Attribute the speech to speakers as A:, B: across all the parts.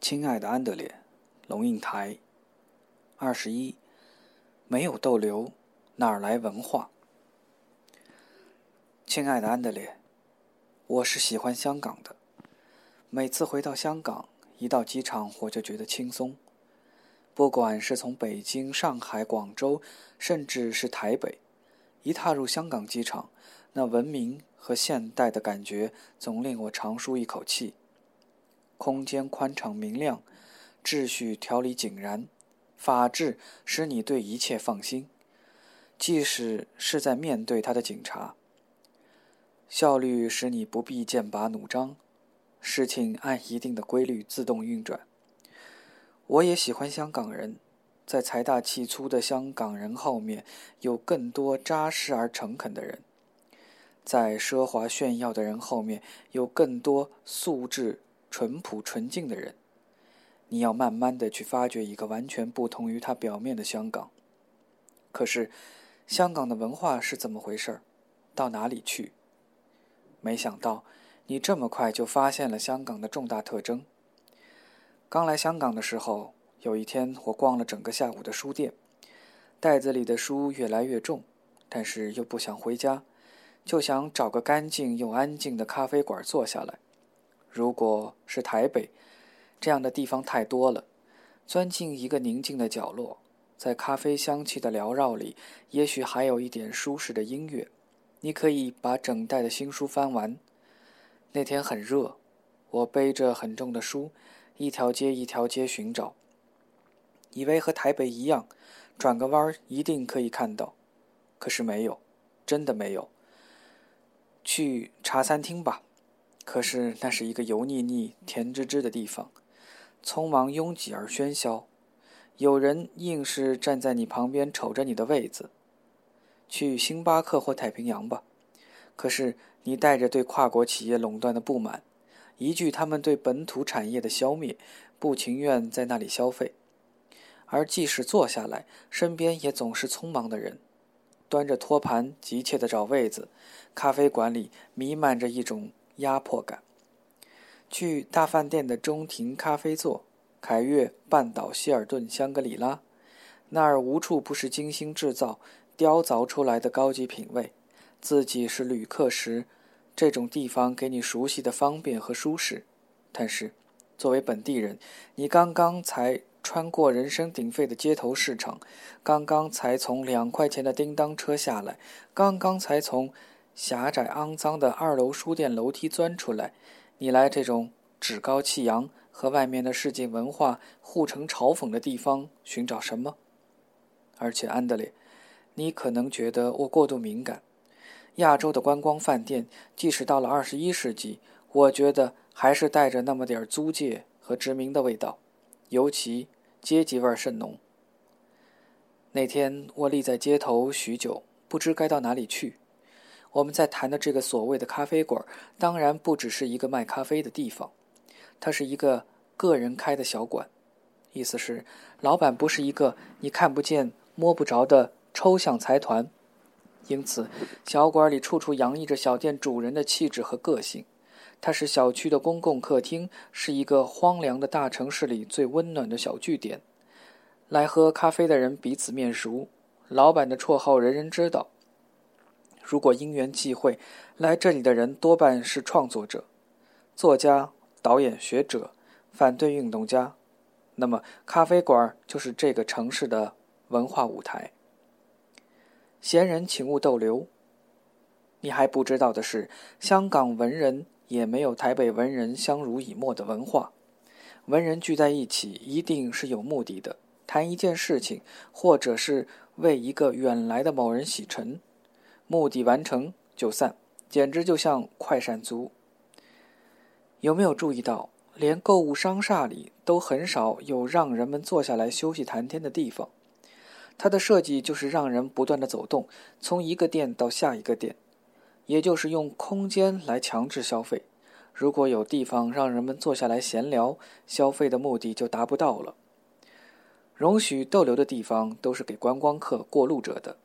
A: 亲爱的安德烈，龙应台，二十一，没有逗留，哪儿来文化？亲爱的安德烈，我是喜欢香港的。每次回到香港，一到机场我就觉得轻松。不管是从北京、上海、广州，甚至是台北，一踏入香港机场，那文明和现代的感觉总令我长舒一口气。空间宽敞明亮，秩序条理井然，法治使你对一切放心，即使是在面对他的警察。效率使你不必剑拔弩张，事情按一定的规律自动运转。我也喜欢香港人，在财大气粗的香港人后面，有更多扎实而诚恳的人；在奢华炫耀的人后面，有更多素质。淳朴纯净的人，你要慢慢的去发掘一个完全不同于他表面的香港。可是，香港的文化是怎么回事儿？到哪里去？没想到你这么快就发现了香港的重大特征。刚来香港的时候，有一天我逛了整个下午的书店，袋子里的书越来越重，但是又不想回家，就想找个干净又安静的咖啡馆坐下来。如果是台北，这样的地方太多了。钻进一个宁静的角落，在咖啡香气的缭绕里，也许还有一点舒适的音乐。你可以把整袋的新书翻完。那天很热，我背着很重的书，一条街一条街寻找，以为和台北一样，转个弯一定可以看到。可是没有，真的没有。去茶餐厅吧。可是那是一个油腻腻、甜滋滋的地方，匆忙、拥挤而喧嚣。有人硬是站在你旁边瞅着你的位子。去星巴克或太平洋吧。可是你带着对跨国企业垄断的不满，一句他们对本土产业的消灭，不情愿在那里消费。而即使坐下来，身边也总是匆忙的人，端着托盘急切地找位子。咖啡馆里弥漫着一种。压迫感。去大饭店的中庭咖啡座，凯悦、半岛、希尔顿、香格里拉，那儿无处不是精心制造、雕凿出来的高级品味。自己是旅客时，这种地方给你熟悉的方便和舒适；但是，作为本地人，你刚刚才穿过人声鼎沸的街头市场，刚刚才从两块钱的叮当车下来，刚刚才从。狭窄肮脏的二楼书店楼梯钻出来，你来这种趾高气扬和外面的世界文化互成嘲讽的地方寻找什么？而且安德烈，你可能觉得我过度敏感。亚洲的观光饭店，即使到了二十一世纪，我觉得还是带着那么点租界和殖民的味道，尤其阶级味甚浓。那天我立在街头许久，不知该到哪里去。我们在谈的这个所谓的咖啡馆，当然不只是一个卖咖啡的地方，它是一个个人开的小馆，意思是老板不是一个你看不见、摸不着的抽象财团，因此小馆里处处洋溢着小店主人的气质和个性。它是小区的公共客厅，是一个荒凉的大城市里最温暖的小据点。来喝咖啡的人彼此面熟，老板的绰号人人知道。如果因缘际会，来这里的人多半是创作者、作家、导演、学者、反对运动家，那么咖啡馆就是这个城市的文化舞台。闲人请勿逗留。你还不知道的是，香港文人也没有台北文人相濡以沫的文化。文人聚在一起，一定是有目的的，谈一件事情，或者是为一个远来的某人洗尘。目的完成就散，简直就像快闪族。有没有注意到，连购物商厦里都很少有让人们坐下来休息谈天的地方？它的设计就是让人不断的走动，从一个店到下一个店，也就是用空间来强制消费。如果有地方让人们坐下来闲聊，消费的目的就达不到了。容许逗留的地方都是给观光客、过路者的，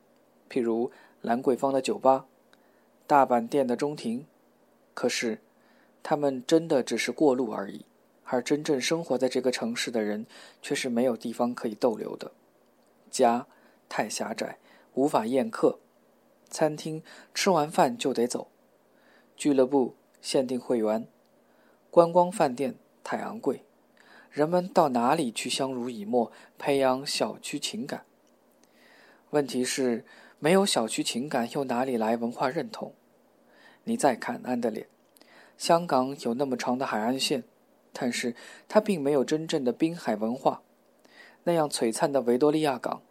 A: 譬如。兰桂坊的酒吧，大阪店的中庭，可是，他们真的只是过路而已。而真正生活在这个城市的人却是没有地方可以逗留的。家太狭窄，无法宴客；餐厅吃完饭就得走；俱乐部限定会员；观光饭店太昂贵。人们到哪里去相濡以沫，培养小区情感？问题是，没有小区情感，又哪里来文化认同？你再看安德烈，香港有那么长的海岸线，但是它并没有真正的滨海文化。那样璀璨的维多利亚港，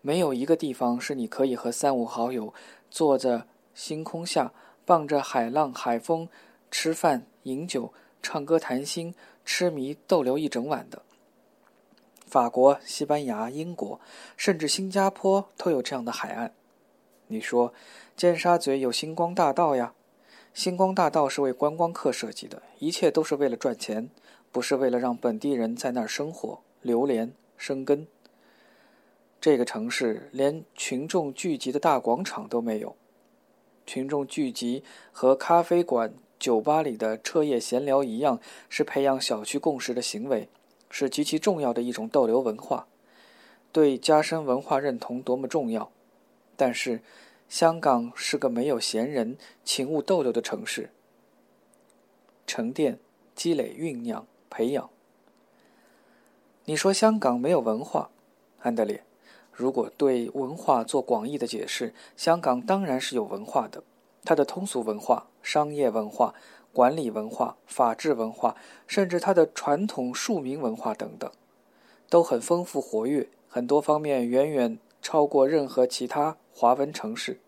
A: 没有一个地方是你可以和三五好友坐着星空下，傍着海浪海风，吃饭饮酒。唱歌、谈心、痴迷、逗留一整晚的。法国、西班牙、英国，甚至新加坡都有这样的海岸。你说，尖沙咀有星光大道呀？星光大道是为观光客设计的，一切都是为了赚钱，不是为了让本地人在那儿生活、流连、生根。这个城市连群众聚集的大广场都没有。群众聚集和咖啡馆。酒吧里的彻夜闲聊一样，是培养小区共识的行为，是极其重要的一种逗留文化，对加深文化认同多么重要。但是，香港是个没有闲人、请勿逗留的城市。沉淀、积累、酝酿、培养。你说香港没有文化，安德烈？如果对文化做广义的解释，香港当然是有文化的。它的通俗文化、商业文化、管理文化、法治文化，甚至它的传统庶民文化等等，都很丰富活跃，很多方面远远超过任何其他华文城市。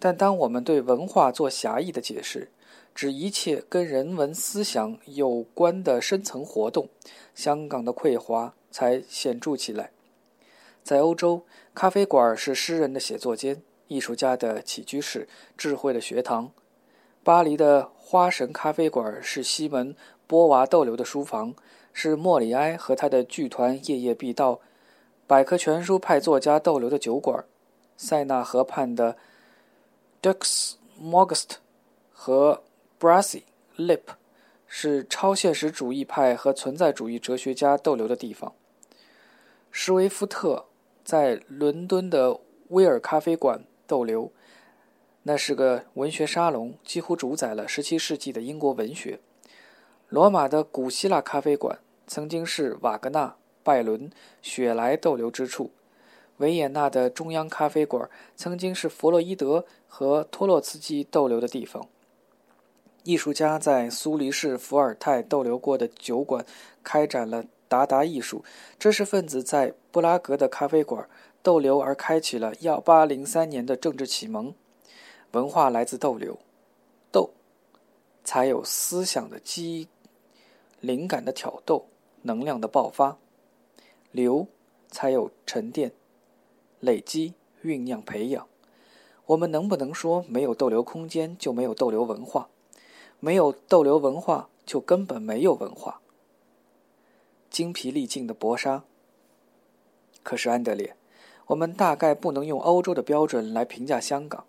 A: 但当我们对文化做狭义的解释，指一切跟人文思想有关的深层活动，香港的匮乏才显著起来。在欧洲，咖啡馆是诗人的写作间。艺术家的起居室，智慧的学堂。巴黎的花神咖啡馆是西门波娃逗留的书房，是莫里埃和他的剧团夜夜必到、百科全书派作家逗留的酒馆。塞纳河畔的 Dux Mogust 和 Brassy Lip 是超现实主义派和存在主义哲学家逗留的地方。施维夫特在伦敦的威尔咖啡馆。逗留，那是个文学沙龙，几乎主宰了17世纪的英国文学。罗马的古希腊咖啡馆曾经是瓦格纳、拜伦、雪莱逗留之处；维也纳的中央咖啡馆曾经是弗洛伊德和托洛茨基逗留的地方。艺术家在苏黎世、伏尔泰逗留过的酒馆开展了达达艺术，知识分子在布拉格的咖啡馆。逗留而开启了幺八零三年的政治启蒙，文化来自逗留，逗，才有思想的激，灵感的挑逗，能量的爆发，留，才有沉淀，累积，酝酿，培养。我们能不能说没有逗留空间就没有逗留文化？没有逗留文化就根本没有文化？精疲力尽的搏杀。可是安德烈。我们大概不能用欧洲的标准来评价香港。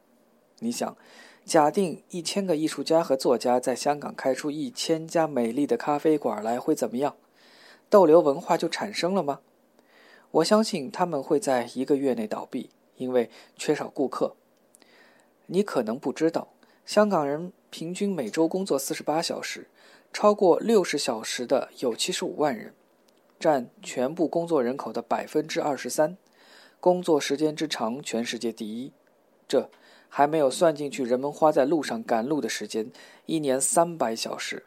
A: 你想，假定一千个艺术家和作家在香港开出一千家美丽的咖啡馆来，会怎么样？逗留文化就产生了吗？我相信他们会在一个月内倒闭，因为缺少顾客。你可能不知道，香港人平均每周工作四十八小时，超过六十小时的有七十五万人，占全部工作人口的百分之二十三。工作时间之长，全世界第一。这还没有算进去人们花在路上赶路的时间，一年三百小时。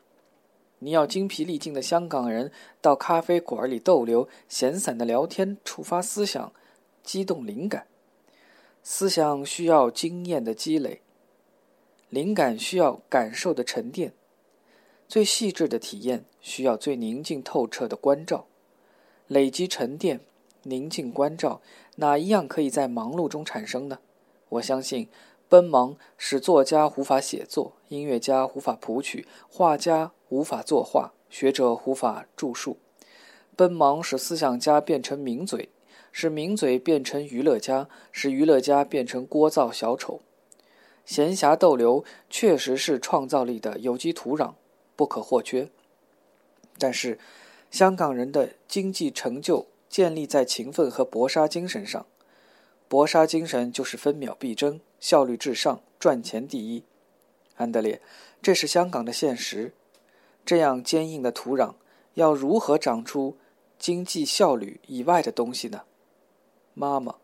A: 你要精疲力尽的香港人到咖啡馆里逗留，闲散的聊天，触发思想，激动灵感。思想需要经验的积累，灵感需要感受的沉淀，最细致的体验需要最宁静透彻的关照，累积沉淀。宁静关照，哪一样可以在忙碌中产生呢？我相信，奔忙使作家无法写作，音乐家无法谱曲，画家无法作画，学者无法著述。奔忙使思想家变成名嘴，使名嘴变成娱乐家，使娱乐家变成聒噪小丑。闲暇逗留确实是创造力的有机土壤，不可或缺。但是，香港人的经济成就建立在勤奋和搏杀精神上。搏杀精神就是分秒必争、效率至上、赚钱第一。安德烈，这是香港的现实。这样坚硬的土壤，要如何长出经济效率以外的东西呢？妈妈。